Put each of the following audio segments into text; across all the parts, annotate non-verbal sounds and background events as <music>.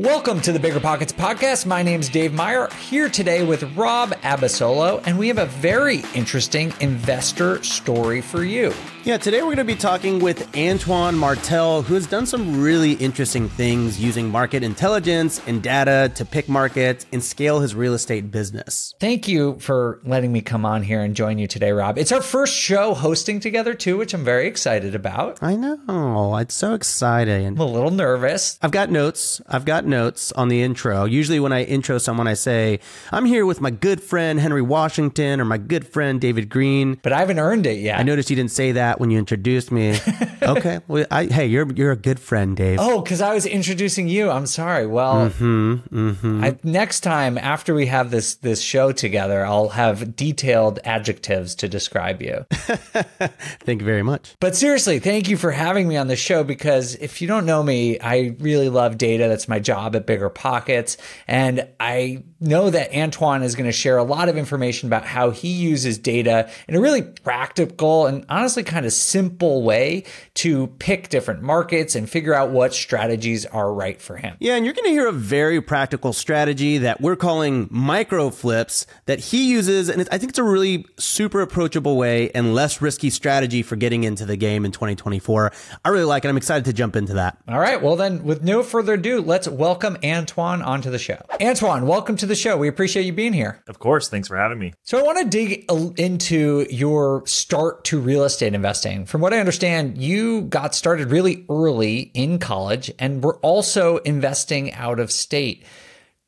Welcome to the Bigger Pockets podcast. My name is Dave Meyer, here today with Rob Abasolo, and we have a very interesting investor story for you. Yeah, today we're going to be talking with Antoine Martel, who has done some really interesting things using market intelligence and data to pick markets and scale his real estate business. Thank you for letting me come on here and join you today, Rob. It's our first show hosting together, too, which I'm very excited about. I know. It's so exciting. I'm a little nervous. I've got notes. I've got notes on the intro. Usually, when I intro someone, I say, I'm here with my good friend Henry Washington or my good friend David Greene. But I haven't earned it yet. I noticed you didn't say that when you introduced me. <laughs> okay. Well, I, hey, you're you're a good friend, Dave. Oh, because I was introducing you. I'm sorry. Well, Mm-hmm, mm-hmm. I, next time after we have this this show together, I'll have detailed adjectives to describe you. <laughs> Thank you very much. But seriously, thank you for having me on the show because if you don't know me, I really love data. That's my job at Bigger Pockets. And I know that Antoine is going to share a lot of information about how he uses data in a really practical and honestly kind of simple way to pick different markets and figure out what strategies are right for him. Yeah, and you're going to hear a very practical strategy that we're calling micro flips that he uses. And I think it's a really super approachable way and less risky strategy for getting into the game in 2024. I really like it. I'm excited to jump into that. All right. Well, then, with no further ado, let's welcome Antoine onto the show. Antoine, welcome to the show. We appreciate you being here. Of course. Thanks for having me. So, I want to dig into your start to real estate investing. From what I understand, you got started really early in college and were also investing out of state.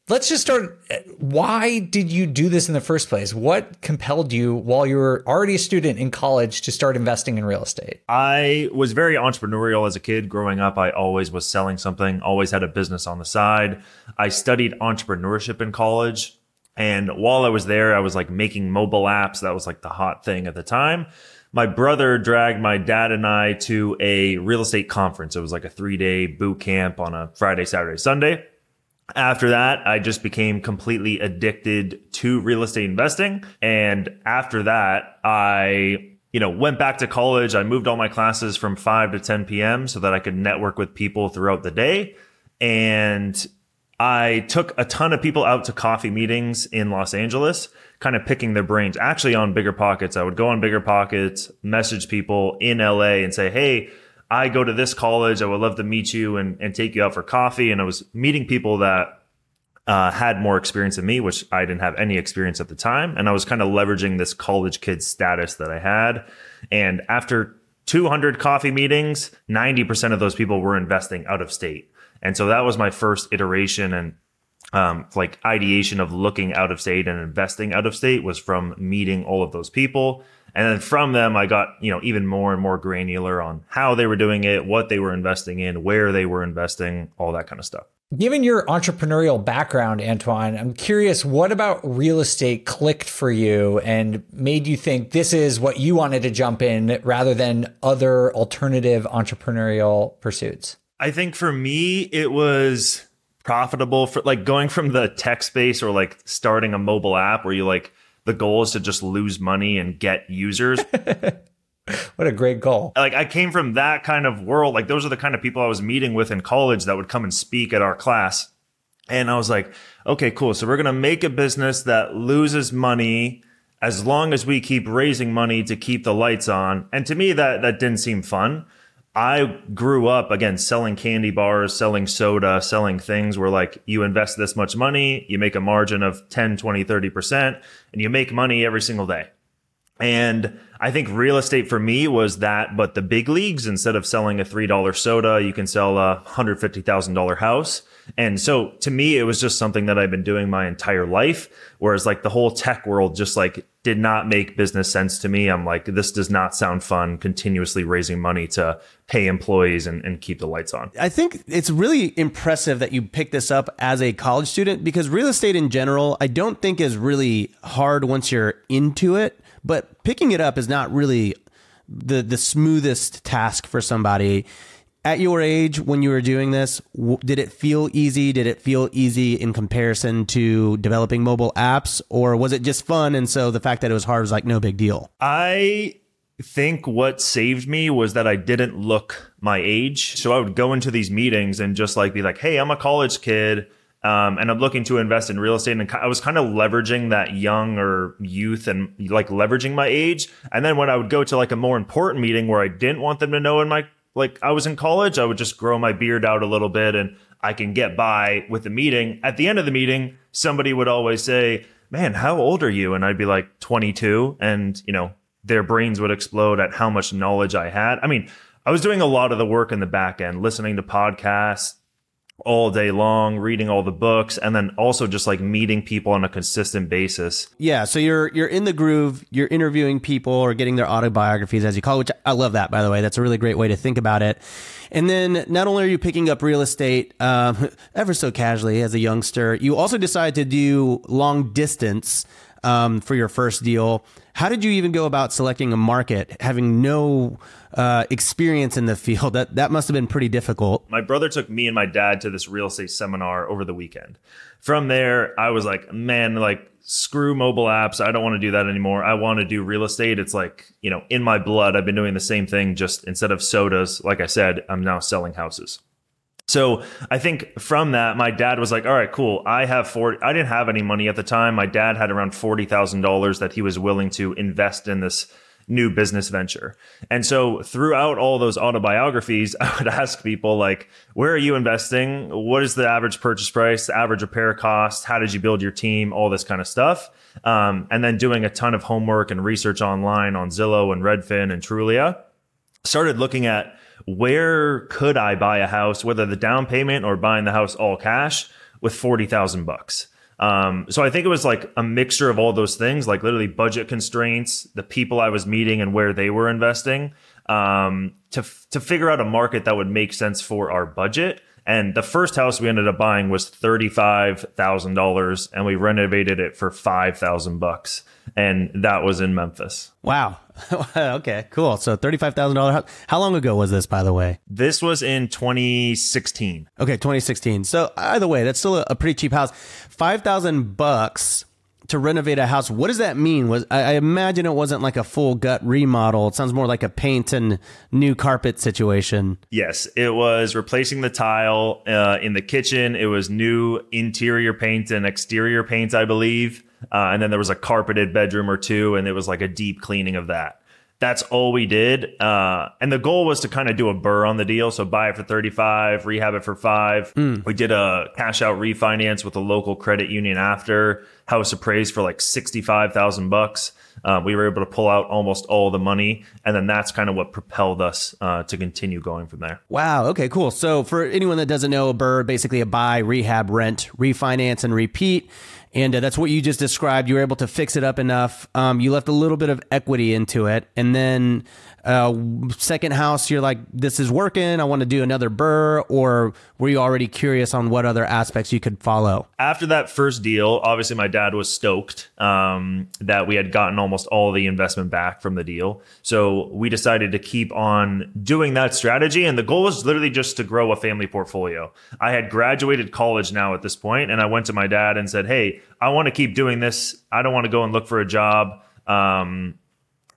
Let's just start. Why did you do this in the first place? What compelled you while you were already a student in college to start investing in real estate? I was very entrepreneurial as a kid. Growing up, I always was selling something, always had a business on the side. I studied entrepreneurship in college. And while I was there, I was like making mobile apps. That was like the hot thing at the time. My brother dragged my dad and I to a real estate conference. It was like a three day boot camp on a Friday, Saturday, Sunday. After that, I just became completely addicted to real estate investing. And after that, I, you know, went back to college. I moved all my classes from 5 to 10 p.m. so that I could network with people throughout the day. And I took a ton of people out to coffee meetings in Los Angeles, kind of picking their brains. Actually, on Bigger Pockets, I would go on Bigger Pockets, message people in LA and say, Hey, I go to this college. I would love to meet you and, and take you out for coffee. And I was meeting people that uh, had more experience than me, which I didn't have any experience at the time. And I was kind of leveraging this college kid status that I had. And after 200 coffee meetings, 90% of those people were investing out of state. And so that was my first iteration and um, like ideation of looking out of state and investing out of state was from meeting all of those people. And then from them, I got, you know, even more and more granular on how they were doing it, what they were investing in, where they were investing, all that kind of stuff. Given your entrepreneurial background, Antoine, I'm curious what about real estate clicked for you and made you think this is what you wanted to jump in rather than other alternative entrepreneurial pursuits? I think for me, it was profitable for like going from the tech space or like starting a mobile app where you like, the goal is to just lose money and get users. <laughs> what a great goal. Like I came from that kind of world. Like those are the kind of people I was meeting with in college that would come and speak at our class. And I was like, okay, cool. So we're going to make a business that loses money as long as we keep raising money to keep the lights on. And to me, that, that didn't seem fun. I grew up again selling candy bars, selling soda, selling things where like you invest this much money, you make a margin of 10, 20, 30%, and you make money every single day. And I think real estate for me was that, but the big leagues, instead of selling a $3 soda, you can sell a $150,000 house. And so to me, it was just something that I've been doing my entire life. Whereas like the whole tech world just like did not make business sense to me. I'm like, this does not sound fun, continuously raising money to pay employees and, and keep the lights on. I think it's really impressive that you picked this up as a college student because real estate in general, I don't think is really hard once you're into it, but picking it up is not really the the smoothest task for somebody at your age when you were doing this w- did it feel easy did it feel easy in comparison to developing mobile apps or was it just fun and so the fact that it was hard was like no big deal I think what saved me was that I didn't look my age. So I would go into these meetings and just like be like, "Hey, I'm a college kid." Um, and I'm looking to invest in real estate. And I was kind of leveraging that young or youth and like leveraging my age. And then when I would go to like a more important meeting where I didn't want them to know in my like I was in college, I would just grow my beard out a little bit and I can get by with the meeting. At the end of the meeting, somebody would always say, Man, how old are you? And I'd be like 22. And, you know, their brains would explode at how much knowledge I had. I mean, I was doing a lot of the work in the back end, listening to podcasts, all day long, reading all the books, and then also just like meeting people on a consistent basis. Yeah, so you're you're in the groove. You're interviewing people or getting their autobiographies, as you call it. Which I love that, by the way. That's a really great way to think about it. And then not only are you picking up real estate um, <laughs> ever so casually as a youngster, you also decide to do long distance um, for your first deal. How did you even go about selecting a market, having no uh, experience in the field? <laughs> That that must have been pretty difficult. My brother took me and my dad to this real estate seminar over the weekend. From there, I was like, man, like screw mobile apps. I don't want to do that anymore. I want to do real estate. It's like, you know, in my blood. I've been doing the same thing, just instead of sodas, like I said, I'm now selling houses. So I think from that, my dad was like, all right, cool. I have 40, I didn't have any money at the time. My dad had around $40,000 that he was willing to invest in this new business venture. And so throughout all those autobiographies, <laughs> I would ask people like, where are you investing? What is the average purchase price, the average repair cost? How did you build your team? All this kind of stuff. Um, and then doing a ton of homework and research online on Zillow and Redfin and Trulia. Started looking at where could I buy a house, whether the down payment or buying the house all cash with 40,000 bucks. Um, so I think it was like a mixture of all those things, like literally budget constraints, the people I was meeting and where they were investing, um, to to figure out a market that would make sense for our budget. And the first house we ended up buying was thirty five thousand dollars, and we renovated it for five thousand bucks, and that was in Memphis. Wow. <laughs> okay, cool. So thirty-five thousand dollars. How long ago was this, by the way? This was in 2016. Okay, 2016. So either way, that's still a, a pretty cheap house. Five thousand bucks to renovate a house. What does that mean? Was I, I, imagine it wasn't like a full gut remodel. It sounds more like a paint and new carpet situation. Yes, it was replacing the tile uh, in the kitchen. It was new interior paint and exterior paint, I believe. Uh, and then there was a carpeted bedroom or two, and it was like a deep cleaning of that. That's all we did. Uh, and the goal was to kind of do a BRRRR on the deal. So buy it for 35, rehab it for five. Mm. We did a cash out refinance with a local credit union after house appraised for like 65,000 bucks. Uh, we were able to pull out almost all the money. And then that's kind of what propelled us uh, to continue going from there. Wow. Okay, cool. So for anyone that doesn't know, a BRRRR, basically a buy, rehab, rent, refinance, and repeat. And uh, that's what you just described. You were able to fix it up enough. Um, you left a little bit of equity into it. And then uh, second house, you're like, this is working. I want to do another BRRRR. Or were you already curious on what other aspects you could follow? After that first deal, obviously my dad was stoked um, that we had gotten almost all the investment back from the deal. So we decided to keep on doing that strategy. And the goal was literally just to grow a family portfolio. I had graduated college now at this point, and I went to my dad and said, Hey, I want to keep doing this. I don't want to go and look for a job. Um,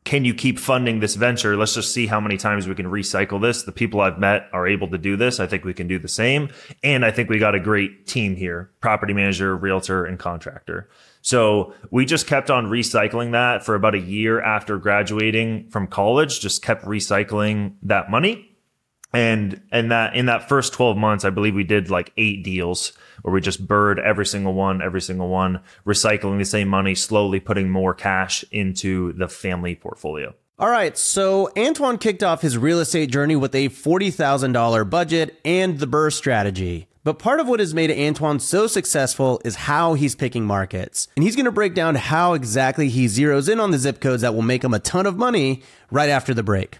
can you keep funding this venture? Let's just see how many times we can recycle this. The people I've met are able to do this. I think we can do the same. And I think we got a great team here property manager, realtor, and contractor. So we just kept on recycling that for about a year after graduating from college, just kept recycling that money. And and that in that first 12 months, I believe we did like eight deals where we just BRRRRed every single one, every single one, recycling the same money, slowly putting more cash into the family portfolio. All right, so Antoine kicked off his real estate journey with a $40,000 budget and the BRRRR strategy. But part of what has made Antoine so successful is how he's picking markets. And he's going to break down how exactly he zeroes in on the zip codes that will make him a ton of money right after the break.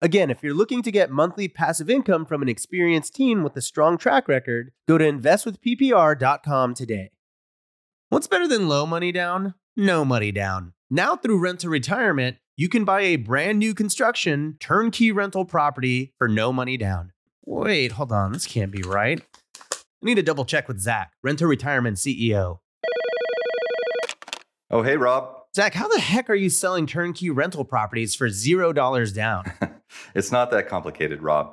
Again, if you're looking to get monthly passive income from an experienced team with a strong track record, go to investwithppr.com today. What's better than low money down? No money down. Now, through Rent to Retirement, you can buy a brand new construction turnkey rental property for no money down. Wait, hold on. This can't be right. I need to double check with Zach, Rent to Retirement CEO. Oh, hey, Rob. Zach, how the heck are you selling turnkey rental properties for $0 down? <laughs> it's not that complicated, Rob.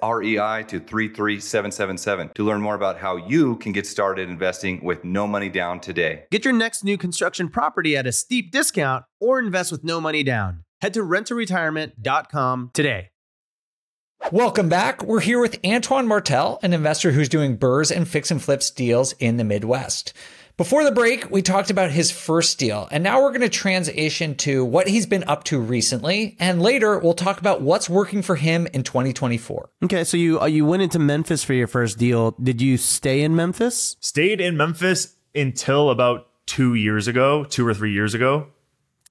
REI to 33777 to learn more about how you can get started investing with no money down today. Get your next new construction property at a steep discount or invest with no money down. Head to renttoretirement.com today. Welcome back. We're here with Antoine Martel, an investor who's doing BRRRRs and fix and flips deals in the Midwest. Before the break, we talked about his first deal, and now we're going to transition to what he's been up to recently, and later we'll talk about what's working for him in 2024. Okay, so you uh, you went into Memphis for your first deal. Did you stay in Memphis? Stayed in Memphis until about two years ago, two or three years ago.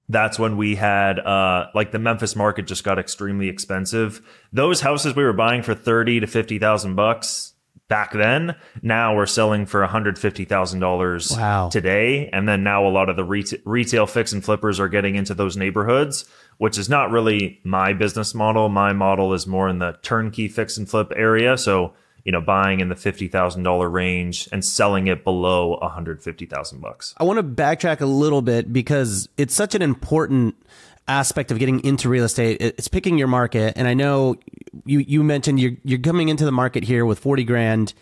That's when we had uh, like the Memphis market just got extremely expensive. Those houses we were buying for thirty to fifty thousand bucks back then. Now we're selling for $150,000 Wow. today. And then now a lot of the reta- retail fix and flippers are getting into those neighborhoods, which is not really my business model. My model is more in the turnkey fix and flip area. So, you know, buying in the $50,000 range and selling it below 150,000 bucks. I want to backtrack a little bit because it's such an important aspect of getting into real estate it's picking your market, and I know you you mentioned you're you're coming into the market here with forty grand,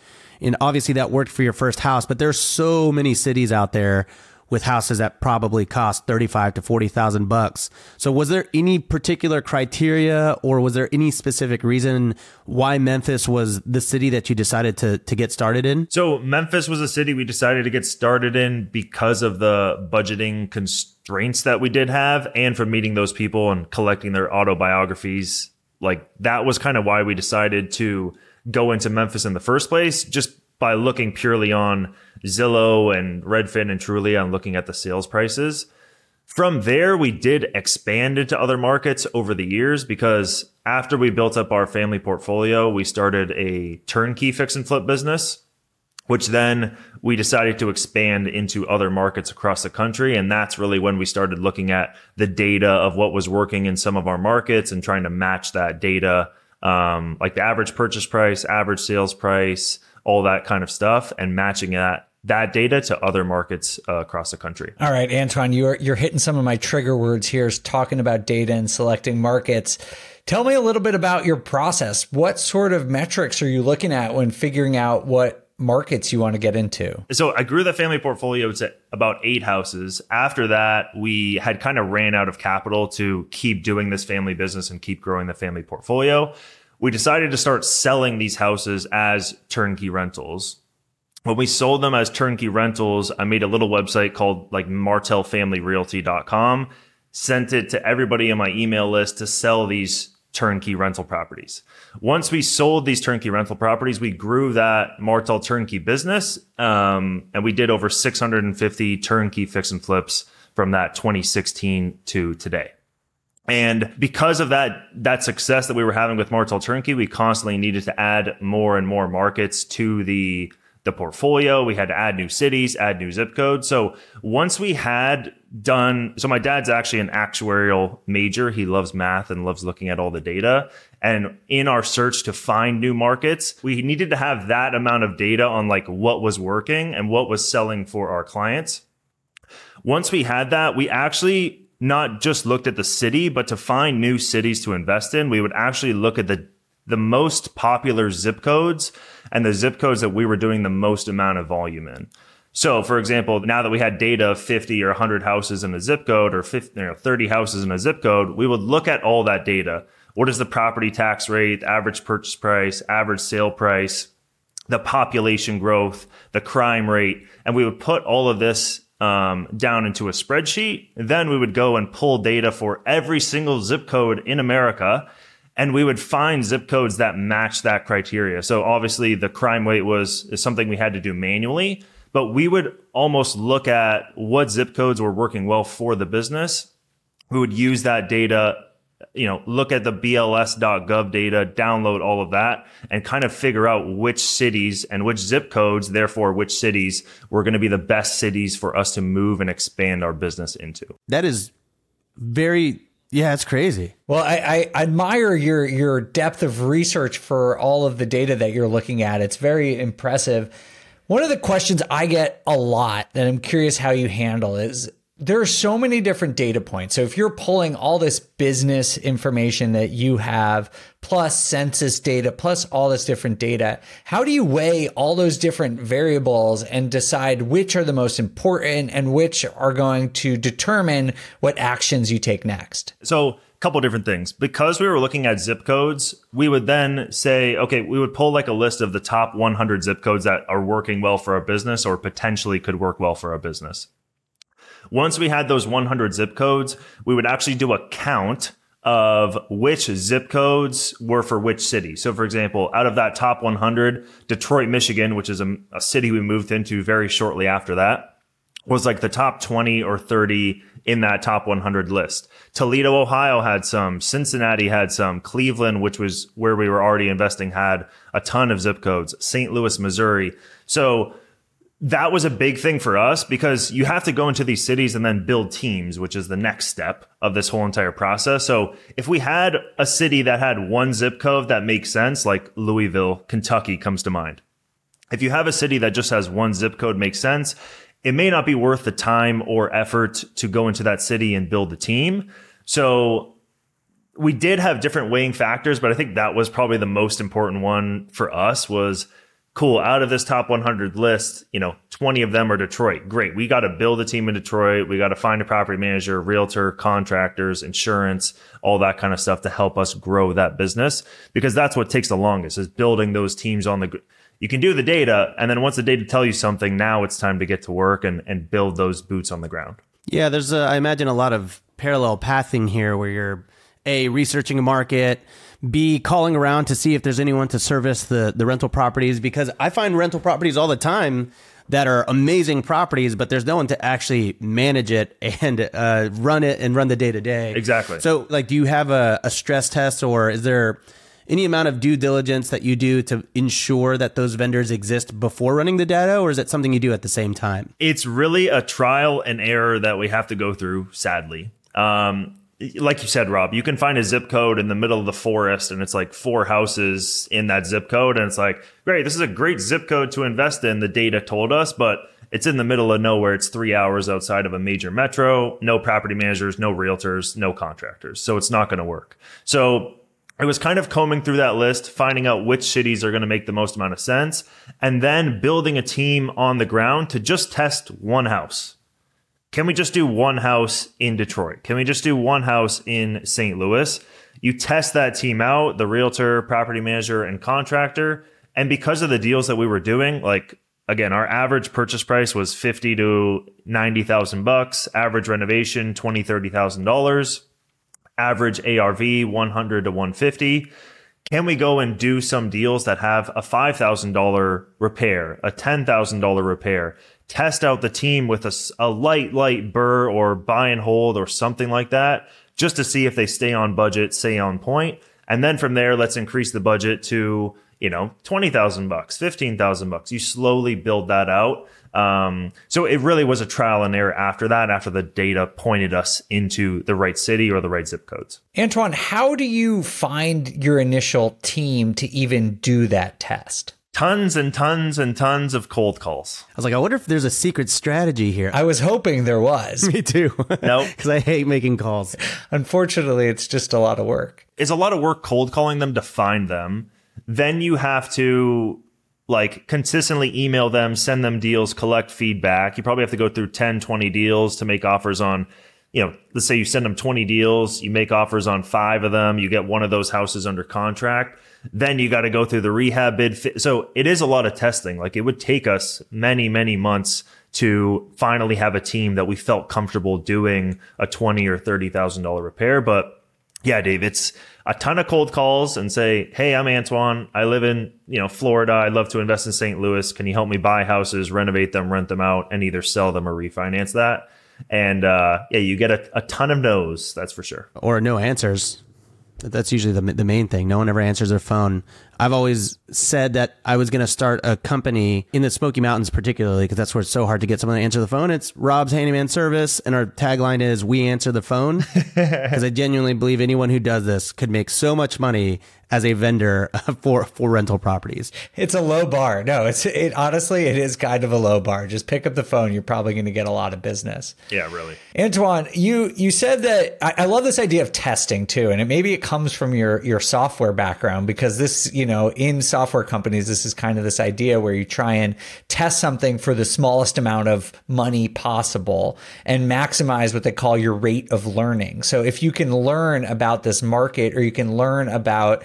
and obviously that worked for your first house. But there's so many cities out there with houses that probably cost thirty five to forty thousand bucks. So was there any particular criteria, or was there any specific reason why Memphis was the city that you decided to to get started in? So Memphis was a city we decided to get started in because of the budgeting constraints that we did have and from meeting those people and collecting their autobiographies. Like that was kind of why we decided to go into Memphis in the first place, just by looking purely on Zillow and Redfin and Trulia and looking at the sales prices. From there, we did expand into other markets over the years because after we built up our family portfolio, we started a turnkey fix and flip business which then we decided to expand into other markets across the country. And that's really when we started looking at the data of what was working in some of our markets and trying to match that data, um, like the average purchase price, average sales price, all that kind of stuff, and matching that that data to other markets uh, across the country. All right, Antoine, you're you're hitting some of my trigger words here, is talking about data and selecting markets. Tell me a little bit about your process. What sort of metrics are you looking at when figuring out what markets you want to get into? So I grew the family portfolio to about eight houses. After that, we had kind of ran out of capital to keep doing this family business and keep growing the family portfolio. We decided to start selling these houses as turnkey rentals. When we sold them as turnkey rentals, I made a little website called like martelfamilyrealty.com, sent it to everybody in my email list to sell these turnkey rental properties. Once we sold these turnkey rental properties, we grew that Martel turnkey business, um, and we did over 650 turnkey fix and flips from that 2016 to today. And because of that that success that we were having with Martel Turnkey, we constantly needed to add more and more markets to the the portfolio. We had to add new cities, add new zip codes. So once we had done, so my dad's actually an actuarial major. He loves math and loves looking at all the data. And in our search to find new markets, we needed to have that amount of data on like what was working and what was selling for our clients. Once we had that, we actually not just looked at the city, but to find new cities to invest in, we would actually look at the the most popular zip codes and the zip codes that we were doing the most amount of volume in. So, for example, now that we had data of 50 or 100 houses in a zip code or 50, you know, 30 houses in a zip code, we would look at all that data. What is the property tax rate, average purchase price, average sale price, the population growth, the crime rate, and we would put all of this um, down into a spreadsheet. Then we would go and pull data for every single zip code in America and we would find zip codes that match that criteria. So obviously the crime rate was is something we had to do manually, but we would almost look at what zip codes were working well for the business. We would use that data, you know, look at the bls.gov data, download all of that and kind of figure out which cities and which zip codes, therefore which cities were going to be the best cities for us to move and expand our business into. That is very yeah, it's crazy. Well, I, I, admire your your depth of research for all of the data that you're looking at. It's very impressive. One of the questions I get a lot that I'm curious how you handle is there are so many different data points. So if you're pulling all this business information that you have, plus census data, plus all this different data, how do you weigh all those different variables and decide which are the most important and which are going to determine what actions you take next? So a couple different things. Because we were looking at zip codes, we would then say, okay, we would pull like a list of the top 100 zip codes that are working well for our business or potentially could work well for our business. Once we had those 100 zip codes, we would actually do a count of which zip codes were for which city. So, for example, out of that top 100, Detroit, Michigan, which is a, a, city we moved into very shortly after that, was like the top 20 or 30 in that top 100 list. Toledo, Ohio had some. Cincinnati had some. Cleveland, which was where we were already investing, had a ton of zip codes. St. Louis, Missouri. So, that was a big thing for us because you have to go into these cities and then build teams, which is the next step of this whole entire process. So if we had a city that had one zip code that makes sense, like Louisville, Kentucky comes to mind. If you have a city that just has one zip code makes sense, it may not be worth the time or effort to go into that city and build the team. So we did have different weighing factors, but I think that was probably the most important one for us was cool. Out of this top 100 list you know 20 of them are detroit. Great. We got to build a team in detroit. We got to find a property manager realtor contractors insurance all that kind of stuff to help us grow that business because that's what takes the longest is building those teams on the you can do the data and then once the data tell you something now it's time to get to work and, and build those boots on the ground. Yeah there's a, I imagine a lot of parallel pathing here where you're a researching a market B, calling around to see if there's anyone to service the, the rental properties because I find rental properties all the time that are amazing properties, but there's no one to actually manage it and uh, run it and run the day to day. Exactly. So, like, do you have a, a stress test or is there any amount of due diligence that you do to ensure that those vendors exist before running the data, or is it something you do at the same time? It's really a trial and error that we have to go through, sadly. Um, like you said, Rob, you can find a zip code in the middle of the forest and it's like four houses in that zip code. And it's like, great, this is a great zip code to invest in. The data told us, but it's in the middle of nowhere. It's three hours outside of a major metro, no property managers, no realtors, no contractors. So it's not going to work. So I was kind of combing through that list, finding out which cities are going to make the most amount of sense, and then building a team on the ground to just test one house. Can we just do one house in Detroit? Can we just do one house in St. Louis? You test that team out, the realtor, property manager, and contractor. And because of the deals that we were doing, like again, our average purchase price was 50 to 90,000 bucks, average renovation, 20, 30,000 dollars, average ARV 100 to 150. Can we go and do some deals that have a $5,000 repair, a $10,000 repair? Test out the team with a, a light, light BRRRR or buy and hold or something like that, just to see if they stay on budget, stay on point. And then from there, let's increase the budget to, you know, 20,000 bucks, 15,000 bucks. You slowly build that out. Um, so it really was a trial and error after that, after the data pointed us into the right city or the right zip codes. Antoine, how do you find your initial team to even do that test? Tons and tons and tons of cold calls. I was like, I wonder if there's a secret strategy here. I was hoping there was. <laughs> Me too. Nope. <laughs> Because I hate making calls. Unfortunately, it's just a lot of work. It's a lot of work cold calling them to find them. Then you have to like consistently email them, send them deals, collect feedback. You probably have to go through 10, 20 deals to make offers on, you know, let's say you send them 20 deals, you make offers on five of them, you get one of those houses under contract. Then you got to go through the rehab bid. So it is a lot of testing. Like it would take us many, many months to finally have a team that we felt comfortable doing a twenty or thirty thousand dollar repair. But yeah, Dave, it's a ton of cold calls and say, "Hey, I'm Antoine. I live in you know Florida. I'd love to invest in St. Louis. Can you help me buy houses, renovate them, rent them out, and either sell them or refinance that?" And uh, yeah, you get a, a ton of no's. That's for sure. Or no answers. That's usually the, the main thing. No one ever answers their phone. I've always said that I was going to start a company in the Smoky Mountains, particularly because that's where it's so hard to get someone to answer the phone. It's Rob's Handyman Service, and our tagline is "We answer the phone." <laughs> Because I genuinely believe anyone who does this could make so much money as a vendor <laughs> for for rental properties. It's a low bar. No, it's it honestly it is kind of a low bar. Just pick up the phone, you're probably going to get a lot of business. Yeah, really. Antoine, you you said that I, I love this idea of testing too, and it maybe it comes from your your software background because this you know in software companies this is kind of this idea where you try and test something for the smallest amount of money possible and maximize what they call your rate of learning. So if you can learn about this market or you can learn about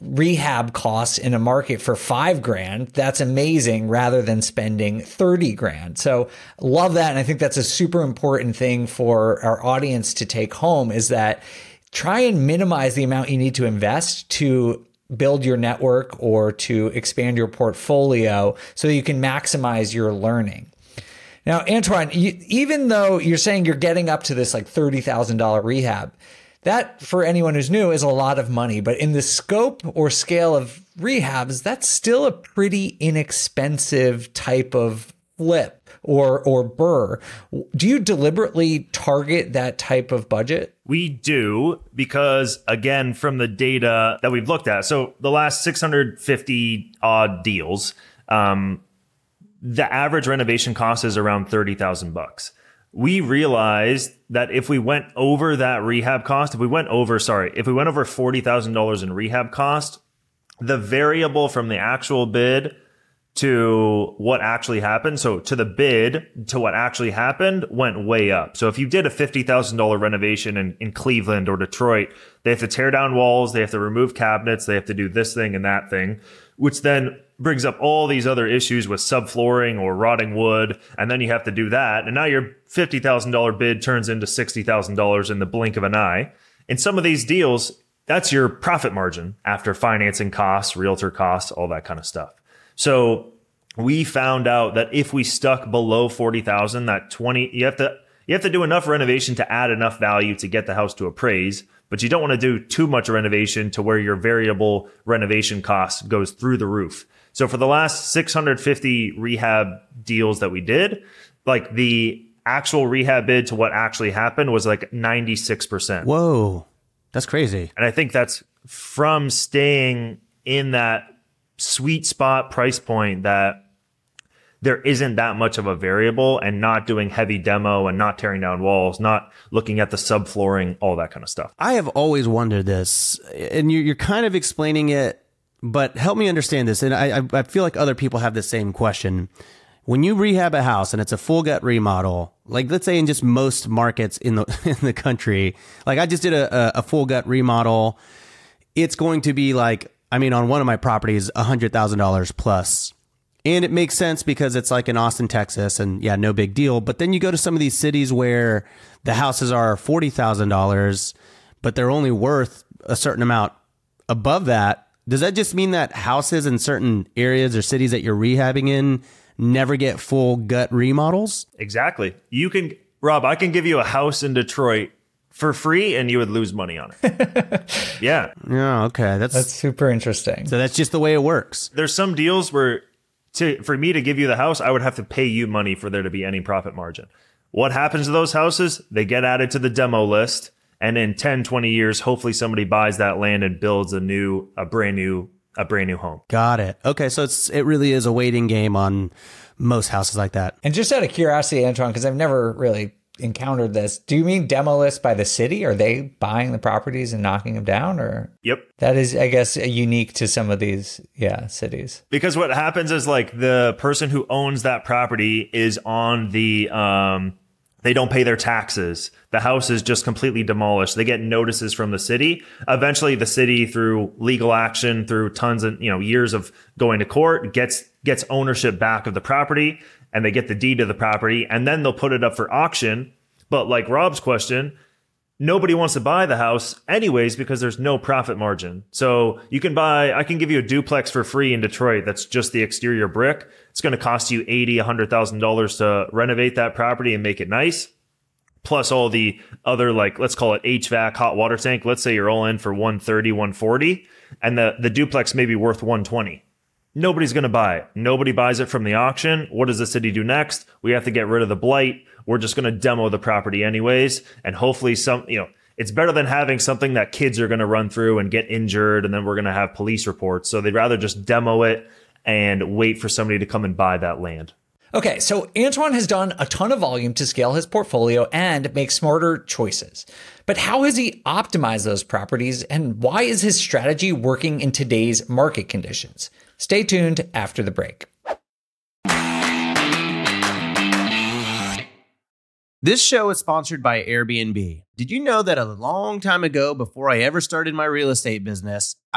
rehab costs in a market for five grand, that's amazing rather than spending 30 grand. So love that. And I think that's a super important thing for our audience to take home is that try and minimize the amount you need to invest to build your network or to expand your portfolio so you can maximize your learning. Now, Antoine, you, even though you're saying you're getting up to this like $30,000 rehab, that, for anyone who's new, is a lot of money. But in the scope or scale of rehabs, that's still a pretty inexpensive type of flip or or BRRRR. Do you deliberately target that type of budget? We do because again, from the data that we've looked at, so the last 650 odd deals, um, the average renovation cost is around 30,000 bucks we realized that if we went over that rehab cost, if we went over, sorry, if we went over $40,000 in rehab cost, the variable from the actual bid to what actually happened, so to the bid to what actually happened went way up. So if you did a $50,000 renovation in, in Cleveland or Detroit, they have to tear down walls, they have to remove cabinets, they have to do this thing and that thing, which then brings up all these other issues with subflooring or rotting wood, and then you have to do that. And now your $50,000 bid turns into $60,000 in the blink of an eye. In some of these deals, that's your profit margin after financing costs, realtor costs, all that kind of stuff. So we found out that if we stuck below 40,000, that 20, you have to, you have to do enough renovation to add enough value to get the house to appraise but you don't want to do too much renovation to where your variable renovation cost goes through the roof. So for the last 650 rehab deals that we did, like the actual rehab bid to what actually happened was like 96%. Whoa. That's crazy. And I think that's from staying in that sweet spot price point that there isn't that much of a variable and not doing heavy demo and not tearing down walls, not looking at the subflooring, all that kind of stuff. I have always wondered this, and you're, you're kind of explaining it, but help me understand this. And I, I feel like other people have the same question. When you rehab a house and it's a full gut remodel, like let's say in just most markets in the <laughs> in the country, like I just did a, a full gut remodel, it's going to be like I mean, on one of my properties, hundred thousand dollars plus and it makes sense because it's like in Austin, Texas, and yeah, no big deal. But then you go to some of these cities where the houses are forty thousand dollars, but they're only worth a certain amount above that. Does that just mean that houses in certain areas or cities that you're rehabbing in never get full gut remodels? Exactly. You can, Rob, I can give you a house in Detroit for free and you would lose money on it. <laughs> yeah. Yeah. Okay. That's, That's super interesting. so that's just the way it works. There's some deals where to for me to give you the house, I would have to pay you money for there to be any profit margin. What happens to those houses? They get added to the demo list and in 10, 20 years, hopefully somebody buys that land and builds a new a brand new a brand new home. Got it. Okay, so it's it really is a waiting game on most houses like that. And just out of curiosity, Antoine, because I've never really encountered this. Do you mean demo list by the city? Are they buying the properties and knocking them down or Yep. that is I guess unique to some of these yeah, cities. Because what happens is like the person who owns that property is on the um they don't pay their taxes. The house is just completely demolished. They get notices from the city. Eventually the city through legal action, through tons of, you know, years of going to court, gets gets ownership back of the property and they get the deed to the property and then they'll put it up for auction. But like Rob's question, nobody wants to buy the house anyways because there's no profit margin. So you can buy, I can give you a duplex for free in Detroit. That's just the exterior brick. It's going to cost you eighty, a hundred thousand dollars to renovate that property and make it nice. Plus all the other, like, let's call it HVAC, hot water tank. Let's say you're all in for 130, 140 and the, the duplex may be worth 120. Nobody's going to buy it. Nobody buys it from the auction. What does the city do next? We have to get rid of the blight. We're just going to demo the property anyways. And hopefully some, you know, it's better than having something that kids are going to run through and get injured. And then we're going to have police reports. So they'd rather just demo it and wait for somebody to come and buy that land. Okay, so Antoine has done a ton of volume to scale his portfolio and make smarter choices. But how has he optimized those properties and why is his strategy working in today's market conditions? Stay tuned after the break. This show is sponsored by Airbnb. Did you know that a long time ago, before I ever started my real estate business,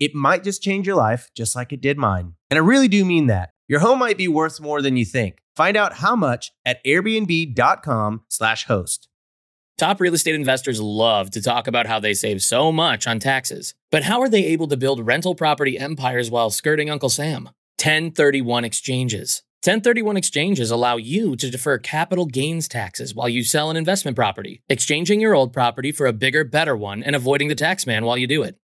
It might just change your life, just like it did mine. And I really do mean that. Your home might be worth more than you think. Find out how much at airbnb.com/slash host. Top real estate investors love to talk about how they save so much on taxes. But how are they able to build rental property empires while skirting Uncle Sam? 1031 exchanges. 1031 exchanges allow you to defer capital gains taxes while you sell an investment property, exchanging your old property for a bigger, better one and avoiding the tax man while you do it.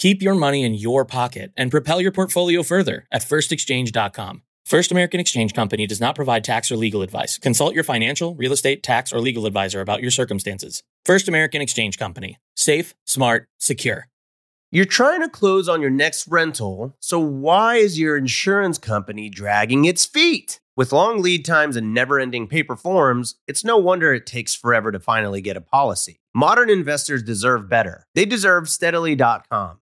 Keep your money in your pocket and propel your portfolio further at firstexchange.com. First American Exchange Company does not provide tax or legal advice. Consult your financial, real estate, tax, or legal advisor about your circumstances. First American Exchange Company. Safe, smart, secure. You're trying to close on your next rental, so why is your insurance company dragging its feet? With long lead times and never ending paper forms, it's no wonder it takes forever to finally get a policy. Modern investors deserve better. They deserve steadily.com.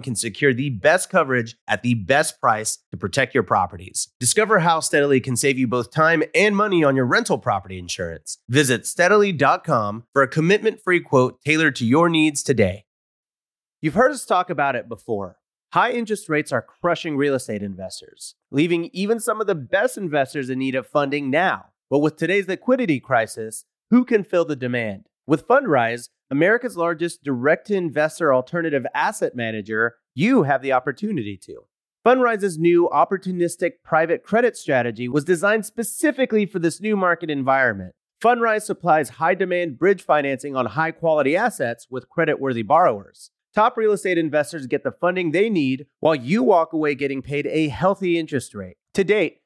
can secure the best coverage at the best price to protect your properties. Discover how Steadily can save you both time and money on your rental property insurance. Visit steadily.com for a commitment free quote tailored to your needs today. You've heard us talk about it before. High interest rates are crushing real estate investors, leaving even some of the best investors in need of funding now. But with today's liquidity crisis, who can fill the demand? With Fundrise, America's largest direct to investor alternative asset manager, you have the opportunity to. Fundrise's new opportunistic private credit strategy was designed specifically for this new market environment. Fundrise supplies high demand bridge financing on high quality assets with credit worthy borrowers. Top real estate investors get the funding they need while you walk away getting paid a healthy interest rate. To date,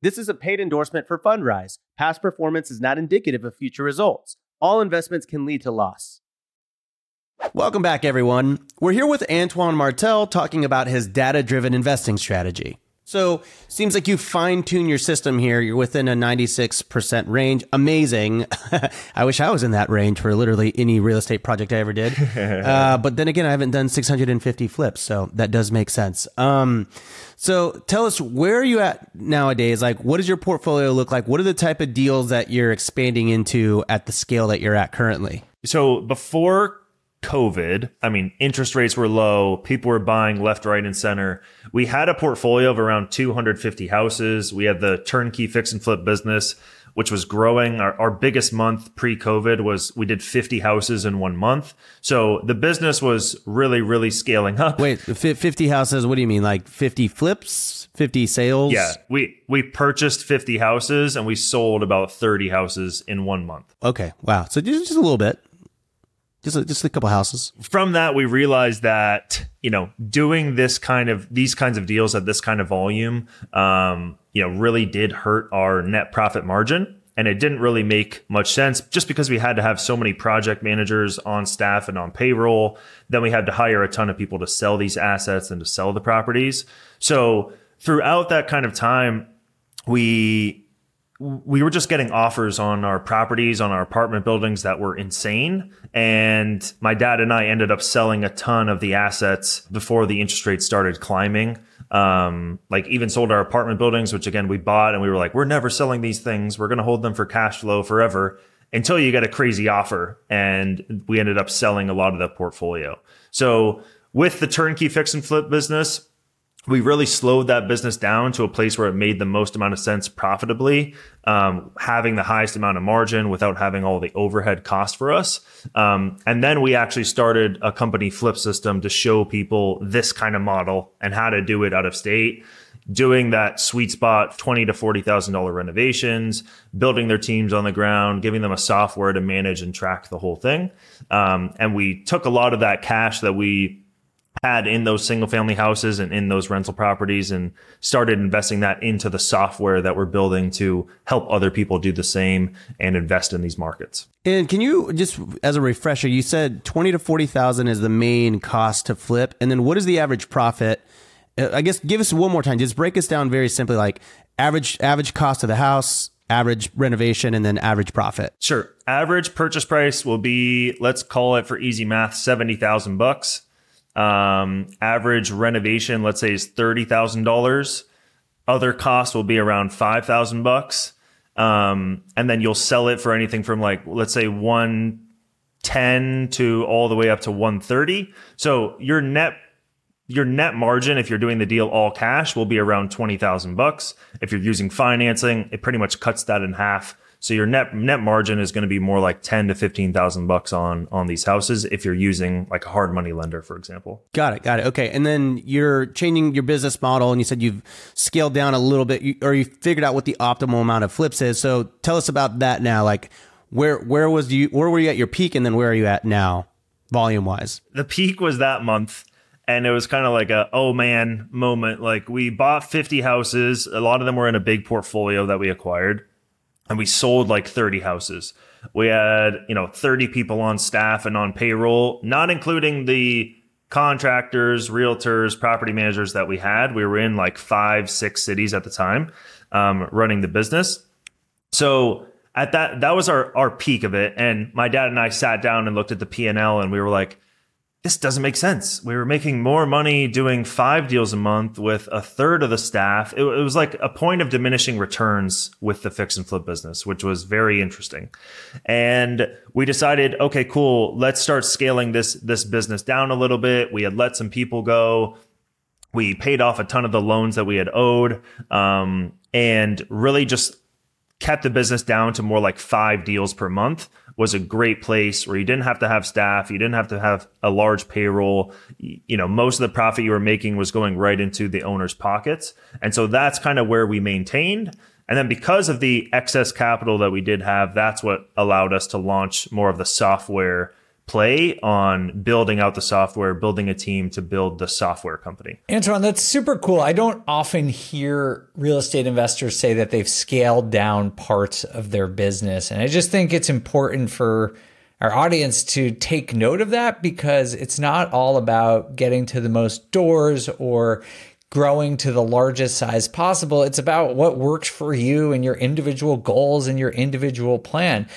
This is a paid endorsement for Fundrise. Past performance is not indicative of future results. All investments can lead to loss. Welcome back, everyone. We're here with Antoine Martel talking about his data driven investing strategy. So, seems like you fine tune your system here. You're within a 96% range. Amazing. <laughs> I wish I was in that range for literally any real estate project I ever did. <laughs> uh, but then again, I haven't done 650 flips, so that does make sense. Um, so, tell us where are you at nowadays? Like, what does your portfolio look like? What are the type of deals that you're expanding into at the scale that you're at currently? So before COVID, I mean, interest rates were low, people were buying left, right, and center. We had a portfolio of around 250 houses. We had the turnkey fix and flip business, which was growing. Our, our biggest month pre COVID was we did 50 houses in one month. So the business was really, really scaling up. Wait, 50 houses, what do you mean? Like 50 flips, 50 sales? Yeah, we we purchased 50 houses and we sold about 30 houses in one month. Okay, wow. So just, just a little bit. Just a, just a couple houses. From that, we realized that you know doing this kind of these kinds of deals at this kind of volume, um, you know, really did hurt our net profit margin, and it didn't really make much sense just because we had to have so many project managers on staff and on payroll. Then we had to hire a ton of people to sell these assets and to sell the properties. So throughout that kind of time, we we were just getting offers on our properties, on our apartment buildings that were insane. And my dad and I ended up selling a ton of the assets before the interest rates started climbing. Um, like even sold our apartment buildings, which again we bought and we were like, we're never selling these things. We're going to hold them for cash flow forever until you get a crazy offer. And we ended up selling a lot of that portfolio. So with the turnkey fix and flip business, we really slowed that business down to a place where it made the most amount of sense profitably, um, having the highest amount of margin without having all the overhead cost for us. Um, and then we actually started a company flip system to show people this kind of model and how to do it out of state. Doing that sweet spot, twenty to forty thousand dollar renovations, building their teams on the ground, giving them a software to manage and track the whole thing. Um, and we took a lot of that cash that we had in those single family houses and in those rental properties and started investing that into the software that we're building to help other people do the same and invest in these markets. And can you just as a refresher, you said 20 to 40,000 is the main cost to flip and then what is the average profit? Uh, I guess give us one more time. Just break us down very simply like average average cost of the house, average renovation and then average profit. Sure. Average purchase price will be let's call it for easy math 70,000 bucks Um, average renovation, let's say, is thirty thousand dollars. Other costs will be around five thousand bucks, um, and then you'll sell it for anything from like let's say one ten to all the way up to one thirty. So your net your net margin if you're doing the deal all cash will be around 20,000 bucks. If you're using financing, it pretty much cuts that in half. So your net net margin is going to be more like 10 to 15,000 bucks on on these houses if you're using like a hard money lender for example. Got it. Got it. Okay. And then you're changing your business model and you said you've scaled down a little bit or you figured out what the optimal amount of flips is. So tell us about that now. Like where where was you where were you at your peak and then where are you at now volume wise? The peak was that month and it was kind of like a oh man moment like we bought 50 houses a lot of them were in a big portfolio that we acquired and we sold like 30 houses. We had you know 30 people on staff and on payroll not including the contractors realtors property managers that we had. We were in like five six cities at the time um, running the business. So at that that was our our peak of it and my dad and i sat down and looked at the p&l and we were like this doesn't make sense. We were making more money doing five deals a month with a third of the staff. It, it, was like a point of diminishing returns with the fix and flip business, which was very interesting. And we decided, okay, cool, let's start scaling this this business down a little bit. We had let some people go. We paid off a ton of the loans that we had owed, um, and really just kept the business down to more like five deals per month was a great place where you didn't have to have staff, you didn't have to have a large payroll. You know, most of the profit you were making was going right into the owner's pockets. And so that's kind of where we maintained. And then because of the excess capital that we did have, that's what allowed us to launch more of the software play on building out the software, building a team to build the software company. Antoine, that's super cool. I don't often hear real estate investors say that they've scaled down parts of their business. And I just think it's important for our audience to take note of that because it's not all about getting to the most doors or growing to the largest size possible. It's about what works for you and your individual goals and your individual plan.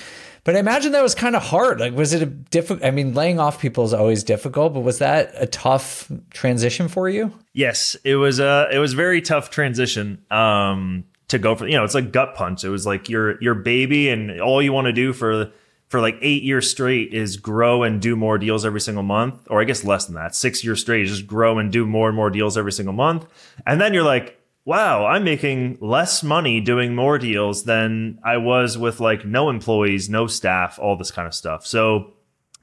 But I imagine that was kind of hard. Like, was it a difficult? I mean, laying off people is always difficult, but was that a tough transition for you? Yes, it was. A it was very tough transition. Um, to go for you know, it's like gut punch. It was like your your baby, and all you want to do for for like eight years straight is grow and do more deals every single month, or I guess less than that, six years straight, just grow and do more and more deals every single month, and then you're like, wow, I'm making less money doing more deals than I was with like no employees, no staff, all this kind of stuff. So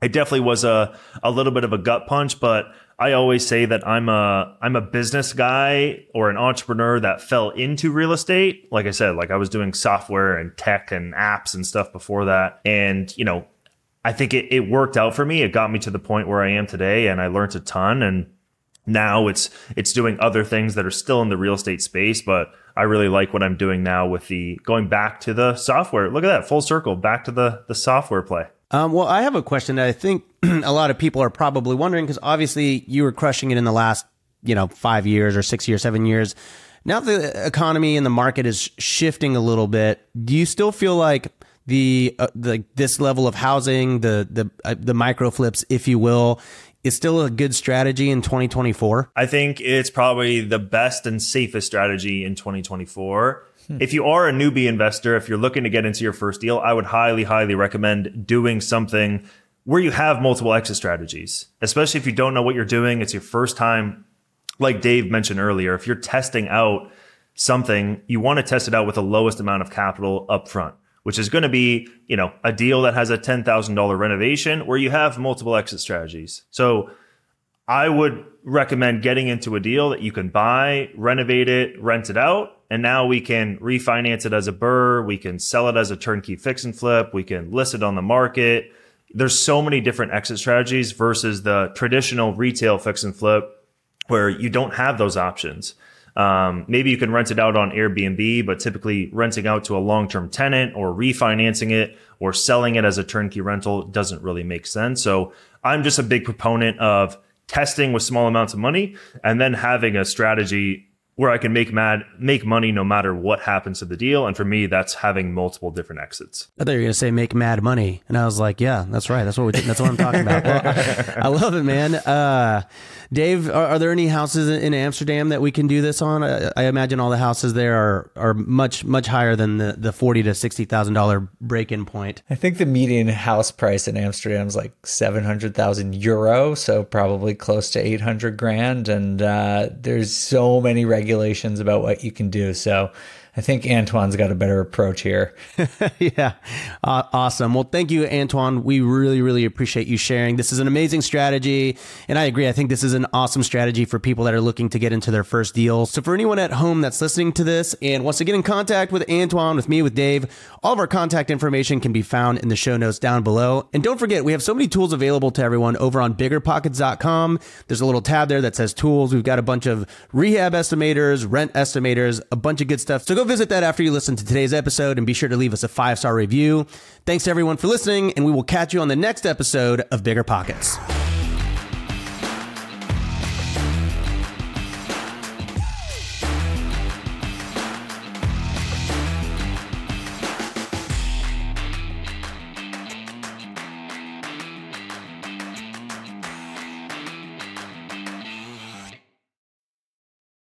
it definitely was a, a little bit of a gut punch, but I always say that I'm a I'm a business guy or an entrepreneur that fell into real estate. Like I said, like I was doing software and tech and apps and stuff before that. And, you know, I think it, it worked out for me. It got me to the point where I am today and I learned a ton and now it's it's doing other things that are still in the real estate space but i really like what i'm doing now with the going back to the software. Look at that full circle back to the the software play. Um, well i have a question that i think <clears throat> a lot of people are probably wondering because obviously you were crushing it in the last you know five years or six years seven years. Now the economy and the market is shifting a little bit. Do you still feel like the, uh, the this level of housing the the uh, the micro flips if you will is still a good strategy in 2024? I think it's probably the best and safest strategy in 2024. Hmm. If you are a newbie investor, if you're looking to get into your first deal, I would highly, highly recommend doing something where you have multiple exit strategies, especially if you don't know what you're doing. It's your first time. Like Dave mentioned earlier, if you're testing out something, you want to test it out with the lowest amount of capital upfront which is going to be, you know, a deal that has a $10,000 renovation where you have multiple exit strategies. So I would recommend getting into a deal that you can buy, renovate it, rent it out, and now we can refinance it as a BRRRR. We can sell it as a turnkey fix and flip. We can list it on the market. There's so many different exit strategies versus the traditional retail fix and flip where you don't have those options. Um, maybe you can rent it out on Airbnb, but typically renting out to a long term tenant or refinancing it or selling it as a turnkey rental doesn't really make sense. So I'm just a big proponent of testing with small amounts of money and then having a strategy where I can make mad make money no matter what happens to the deal. And for me, that's having multiple different exits. I thought you were gonna say make mad money, and I was like, yeah, that's right. That's what we, that's what I'm talking about. Well, I, I love it, man. Uh, Dave, are, are, there any houses in Amsterdam that we can do this on? I, I imagine all the houses there are are much much higher than the the forty to sixty thousand dollar break in point. I think the median house price in Amsterdam is like seven hundred thousand euro, so probably close to eight hundred grand. And uh, there's so many regulations about what you can do. So I think Antoine's got a better approach here. <laughs> yeah. Uh, awesome. Well, thank you, Antoine. We really, really appreciate you sharing. This is an amazing strategy. And I agree. I think this is an awesome strategy for people that are looking to get into their first deal. So, for anyone at home that's listening to this and wants to get in contact with Antoine, with me, with Dave, all of our contact information can be found in the show notes down below. And don't forget, we have so many tools available to everyone over on biggerpockets.com. There's a little tab there that says tools. We've got a bunch of rehab estimators, rent estimators, a bunch of good stuff. So, go visit that after you listen to today's episode and be sure to leave us a five star review. Thanks everyone for listening, and we will catch you on the next episode of Bigger Pockets.